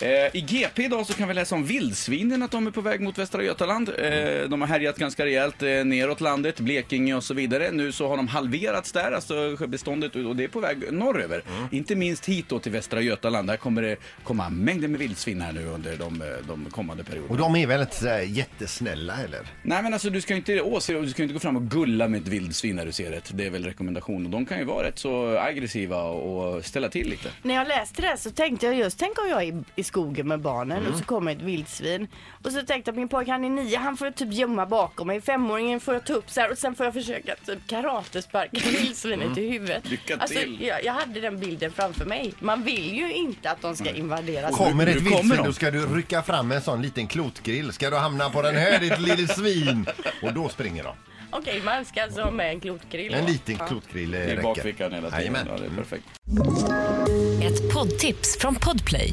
Eh, I GP idag så kan vi läsa om vildsvinen, att de är på väg mot Västra Götaland. Eh, de har härjat ganska rejält eh, neråt landet, Blekinge och så vidare. Nu så har de halverats där, alltså beståndet, och det är på väg norröver. Inte minst hit då till Västra Götaland. Där kommer det komma mängder med vildsvin här nu under de, eh, de kommande perioderna. Och de är väl inte jättesnälla eller? Nej men alltså du ska ju inte, du ska inte gå fram och gulla med ett vildsvin när du ser det. Det är väl rekommendationen. De kan ju vara rätt så aggressiva och ställa till lite. När jag läste det så tänkte jag just, tänk om jag är i skogen med barnen Mm. och så kommer ett vildsvin. Och så tänkte jag min pojke han är nio, han får typ gömma bakom mig. Femåringen får jag ta upp så här och sen får jag försöka typ karatesparka vildsvinet i huvudet. Mm. Lycka Alltså, till. jag, jag hade den bilden framför mig. Man vill ju inte att de ska invadera. Kommer ett kommer vildsvin då ska du rycka fram en sån liten klotgrill. Ska du hamna på den här ditt lilla svin? Och då springer de. Okej, man ska alltså ha med en klotgrill. En liten Ja. klotgrill eh, I räcker. bakfickan hela tiden. Ja, det är perfekt. Ett poddtips från Podplay.